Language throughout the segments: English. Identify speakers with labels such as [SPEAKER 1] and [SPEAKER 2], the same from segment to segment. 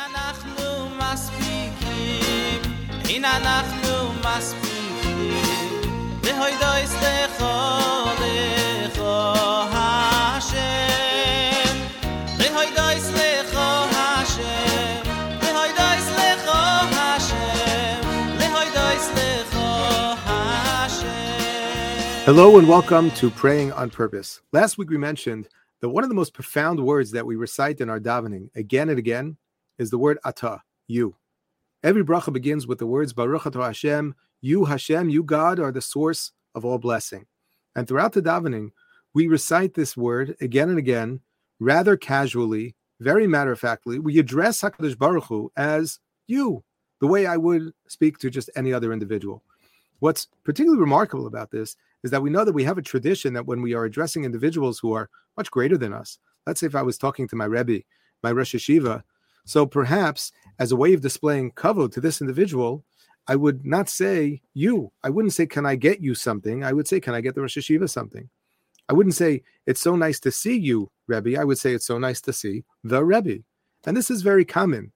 [SPEAKER 1] אנחנו מספיקים, הנה אנחנו מספיקים, להוידויס לכו לכו השם, להוידויס לכו השם, להוידויס לכו השם, להוידויס לכו השם.
[SPEAKER 2] Hello and welcome to Praying on Purpose. Last week we mentioned that one of the most profound words that we recite in our davening again and again is the word Ata, you. Every bracha begins with the words Baruch Atah Hashem, you Hashem, you God are the source of all blessing. And throughout the davening, we recite this word again and again, rather casually, very matter of factly. We address Hakadosh Baruch Hu as you, the way I would speak to just any other individual. What's particularly remarkable about this is that we know that we have a tradition that when we are addressing individuals who are much greater than us, let's say if I was talking to my Rebbe, my Rosh Yeshiva, so perhaps as a way of displaying kavod to this individual, I would not say you. I wouldn't say, Can I get you something? I would say, Can I get the Rosh Yeshiva something? I wouldn't say, It's so nice to see you, Rebbe. I would say, It's so nice to see the Rebbe. And this is very common.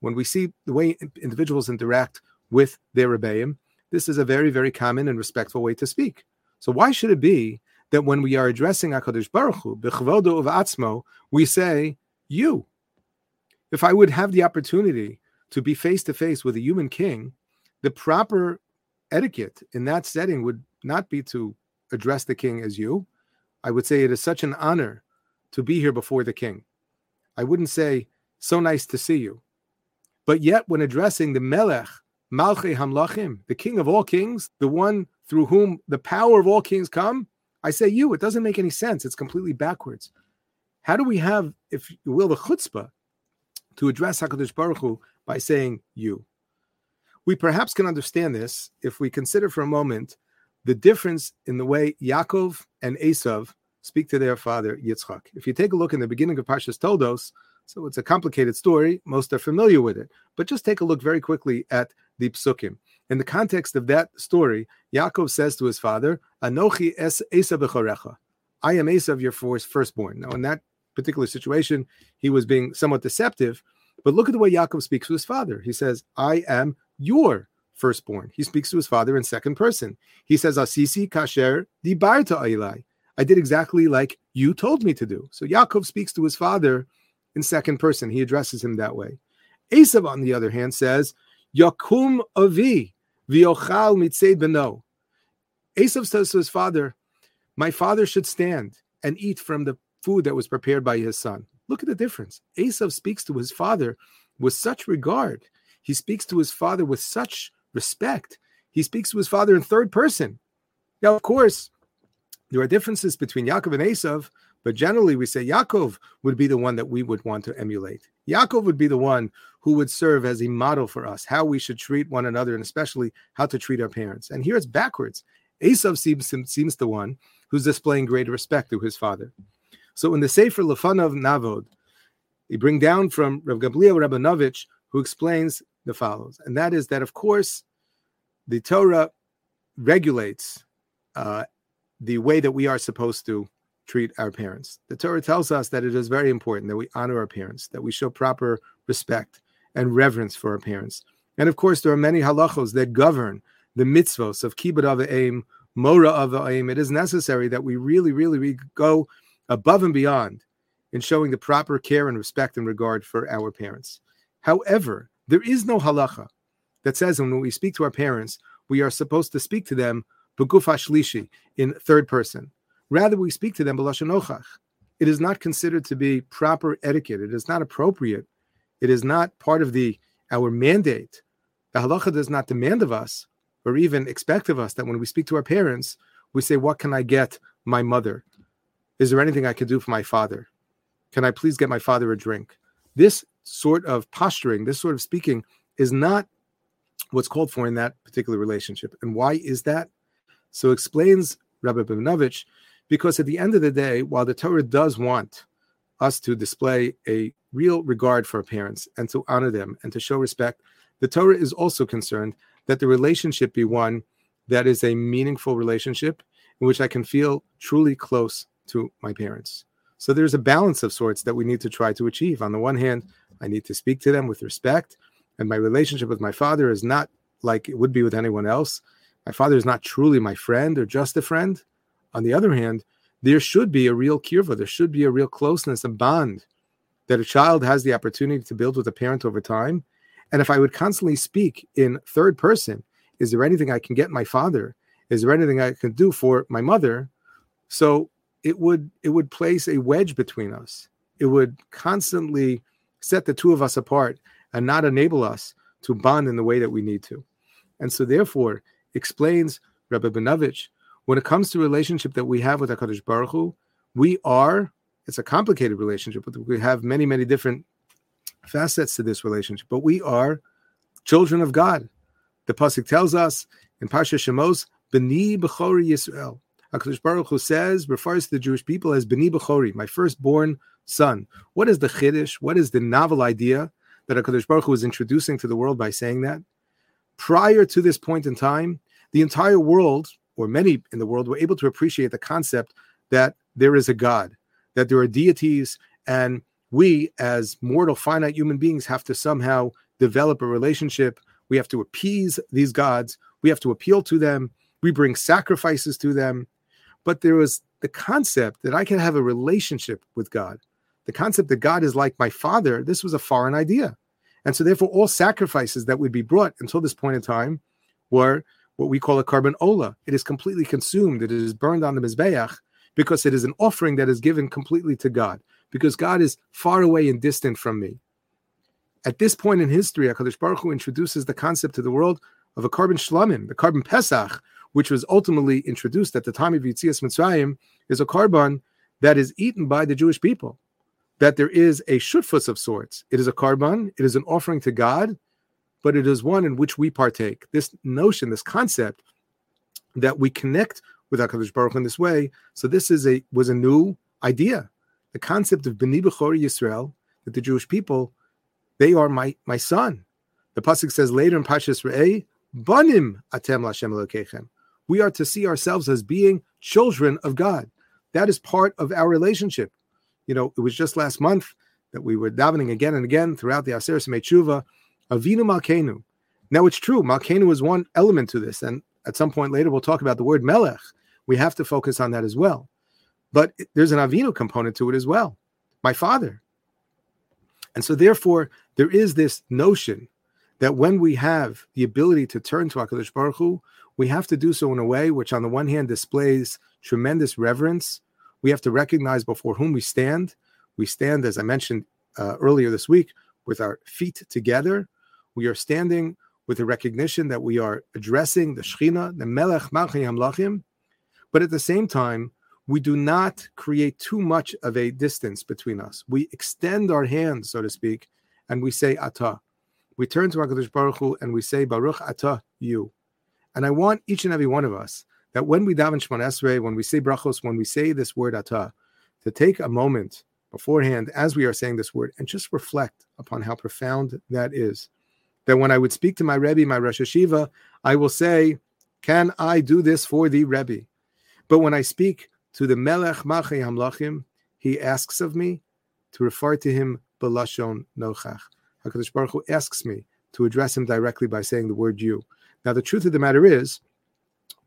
[SPEAKER 2] When we see the way individuals interact with their Rebbeim, this is a very, very common and respectful way to speak. So why should it be that when we are addressing HaKadosh Baruch Hu, of atzmo, we say, you. If I would have the opportunity to be face to face with a human king, the proper etiquette in that setting would not be to address the king as you. I would say it is such an honor to be here before the king. I wouldn't say, so nice to see you. But yet, when addressing the Melech, Malche Hamlachim, the king of all kings, the one through whom the power of all kings come, I say you. It doesn't make any sense. It's completely backwards. How do we have, if you will, the chutzpah to address Hakadosh Baruch Hu by saying you? We perhaps can understand this if we consider for a moment the difference in the way Yaakov and Esav speak to their father Yitzchak. If you take a look in the beginning of Parshas Toldos, so it's a complicated story. Most are familiar with it, but just take a look very quickly at the psukim. In the context of that story, Yaakov says to his father, "Anochi es Esav b'chorecha." I am Esav, your firstborn. Now, in that particular situation, he was being somewhat deceptive, but look at the way Yaakov speaks to his father. He says, "I am your firstborn." He speaks to his father in second person. He says, "Asisi kasher dibarta ailai." I did exactly like you told me to do. So Yaakov speaks to his father in second person. He addresses him that way. Esav, on the other hand, says, Yakum avi v'yochal mitzed beno. Esav says to his father, My father should stand and eat from the food that was prepared by his son. Look at the difference. Esav speaks to his father with such regard. He speaks to his father with such respect. He speaks to his father in third person. Now, of course, there are differences between Yaakov and Esav, but generally we say Yaakov would be the one that we would want to emulate. Yaakov would be the one who would serve as a model for us, how we should treat one another, and especially how to treat our parents. And here it's backwards. Esav seems, seems the one who's displaying great respect to his father. So in the Sefer Lefanav Navod, they bring down from Rav Gabriel Rabinovich, who explains the follows, and that is that, of course, the Torah regulates uh, the way that we are supposed to treat our parents. The Torah tells us that it is very important that we honor our parents, that we show proper respect and reverence for our parents. And of course, there are many halachos that govern the mitzvos of kibbut avim, mora avim. It is necessary that we really, really, really go above and beyond in showing the proper care and respect and regard for our parents. However, there is no halacha that says when we speak to our parents, we are supposed to speak to them beguf in third person. Rather, we speak to them b'lashon. It is not considered to be proper etiquette. It is not appropriate. It is not part of the our mandate. The halacha does not demand of us or even expect of us that when we speak to our parents, we say, What can I get my mother? Is there anything I can do for my father? Can I please get my father a drink? This sort of posturing, this sort of speaking is not what's called for in that particular relationship. And why is that? So explains Rabbi Rabinovich, because at the end of the day, while the Torah does want us to display a real regard for our parents and to honor them and to show respect, the Torah is also concerned that the relationship be one that is a meaningful relationship in which I can feel truly close to my parents. So there's a balance of sorts that we need to try to achieve. On the one hand, I need to speak to them with respect, and my relationship with my father is not like it would be with anyone else. My father is not truly my friend or just a friend. On the other hand, there should be a real kirva, there should be a real closeness, a bond that a child has the opportunity to build with a parent over time. And if I would constantly speak in third person, is there anything I can get my father? Is there anything I can do for my mother? So it would it would place a wedge between us. It would constantly set the two of us apart and not enable us to bond in the way that we need to. And so therefore explains Rabbi Benovich, when it comes to relationship that we have with HaKadosh Baruch Hu, we are, it's a complicated relationship, but we have many, many different facets to this relationship, but we are children of God. The Pasuk tells us in Parsha Shemos, B'ni B'chori Yisrael. HaKadosh Baruch Hu says, refers to the Jewish people as B'ni B'chori, my firstborn son. What is the Chiddush? What is the novel idea that HaKadosh Baruch Hu is introducing to the world by saying that? Prior to this point in time, the entire world, or many in the world, were able to appreciate the concept that there is a God, that there are deities, and we, as mortal, finite human beings, have to somehow develop a relationship. We have to appease these gods. We have to appeal to them. We bring sacrifices to them. But there was the concept that I can have a relationship with God. The concept that God is like my father, this was a foreign idea. And so, therefore, all sacrifices that would be brought until this point in time were what we call a korban olah. It is completely consumed, it is burned on the Mizbeach because it is an offering that is given completely to God, because God is far away and distant from me. At this point in history, HaKadosh Baruch Hu introduces the concept to the world of a korban shlamim, the korban Pesach, which was ultimately introduced at the time of Yetzias Mitzrayim, is a korban that is eaten by the Jewish people. That there is a shutfus of sorts. It is a korban, it is an offering to God, but it is one in which we partake. This notion, this concept that we connect with HaKadosh Baruch in this way. So this is a was a new idea. The concept of B'ni B'chor Yisrael, that the Jewish people, they are my, my son. The Pasuk says later in Pashas Re'eh, Banim atem Lashem Elokechem. We are to see ourselves as being children of God. That is part of our relationship. You know, it was just last month that we were davening again and again throughout the Aseret Tshuva, Avinu Malkenu. Now it's true, Malkenu is one element to this, and at some point later we'll talk about the word Melech. We have to focus on that as well. But there's an Avinu component to it as well, my father. And so therefore, there is this notion that when we have the ability to turn to HaKadosh Baruch Hu, we have to do so in a way which, on the one hand, displays tremendous reverence. We have to recognize before whom we stand. We stand, as I mentioned uh, earlier this week, with our feet together. We are standing with the recognition that we are addressing the Shechina, the Melech Malchi Hamlachim, but at the same time, we do not create too much of a distance between us. We extend our hands, so to speak, and we say Atah. We turn to HaKadosh Baruch Hu and we say Baruch Atah, you. And I want each and every one of us that when we daven Shemoneh Esrei, when we say brachos, when we say this word Atah, to take a moment beforehand as we are saying this word and just reflect upon how profound that is. That when I would speak to my Rebbe, my Rosh Yeshiva, I will say, Can I do this for the Rebbe? But when I speak to the Melech Machi Hamlachim, he asks of me to refer to him Belashon Nochach. HaKadosh Baruch Hu asks me to address him directly by saying the word you. Now, the truth of the matter is,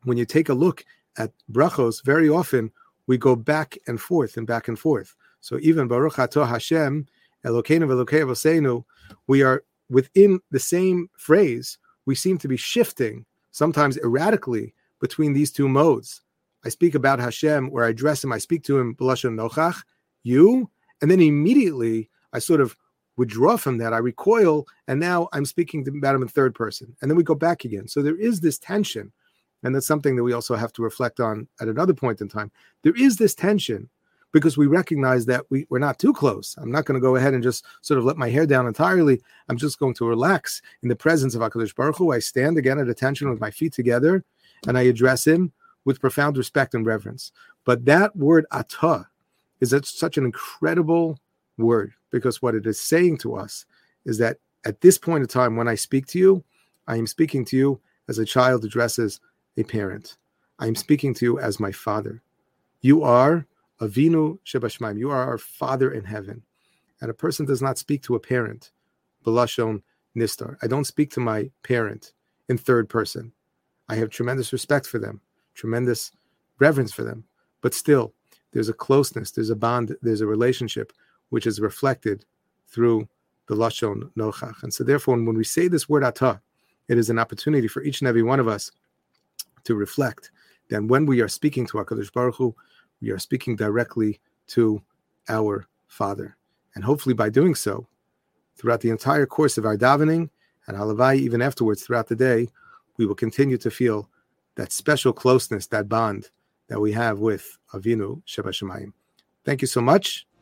[SPEAKER 2] when you take a look at brachos, very often we go back and forth and back and forth. So even Baruch Atah Hashem, Elokeinu v'Elokei we are within the same phrase. We seem to be shifting sometimes erratically between these two modes. I speak about Hashem, where I address him, I speak to him, B'lashon Nochach, you, and then immediately I sort of withdraw from that. I recoil, and now I'm speaking about him in third person. And then we go back again. So there is this tension. And that's something that we also have to reflect on at another point in time. There is this tension because we recognize that we, we're not too close. I'm not going to go ahead and just sort of let my hair down entirely. I'm just going to relax in the presence of HaKadosh Baruch Hu. I stand again at attention with my feet together and I address him with profound respect and reverence. But that word atah is such an incredible word because what it is saying to us is that at this point in time, when I speak to you, I am speaking to you as a child addresses a parent. I am speaking to you as my father. You are Avinu Shebashamayim, you are our Father in heaven. And a person does not speak to a parent, Belashon Nistar. I don't speak to my parent in third person. I have tremendous respect for them, tremendous reverence for them. But still, there's a closeness, there's a bond, there's a relationship which is reflected through the Lashon Nochach. And so, therefore, when we say this word Atah, it is an opportunity for each and every one of us to reflect Then, when we are speaking to HaKadosh Baruch Hu, we are speaking directly to our Father. And hopefully, by doing so, throughout the entire course of our davening and halavai, even afterwards throughout the day, we will continue to feel that special closeness, that bond that we have with Avinu Shebashamayim. Thank you so much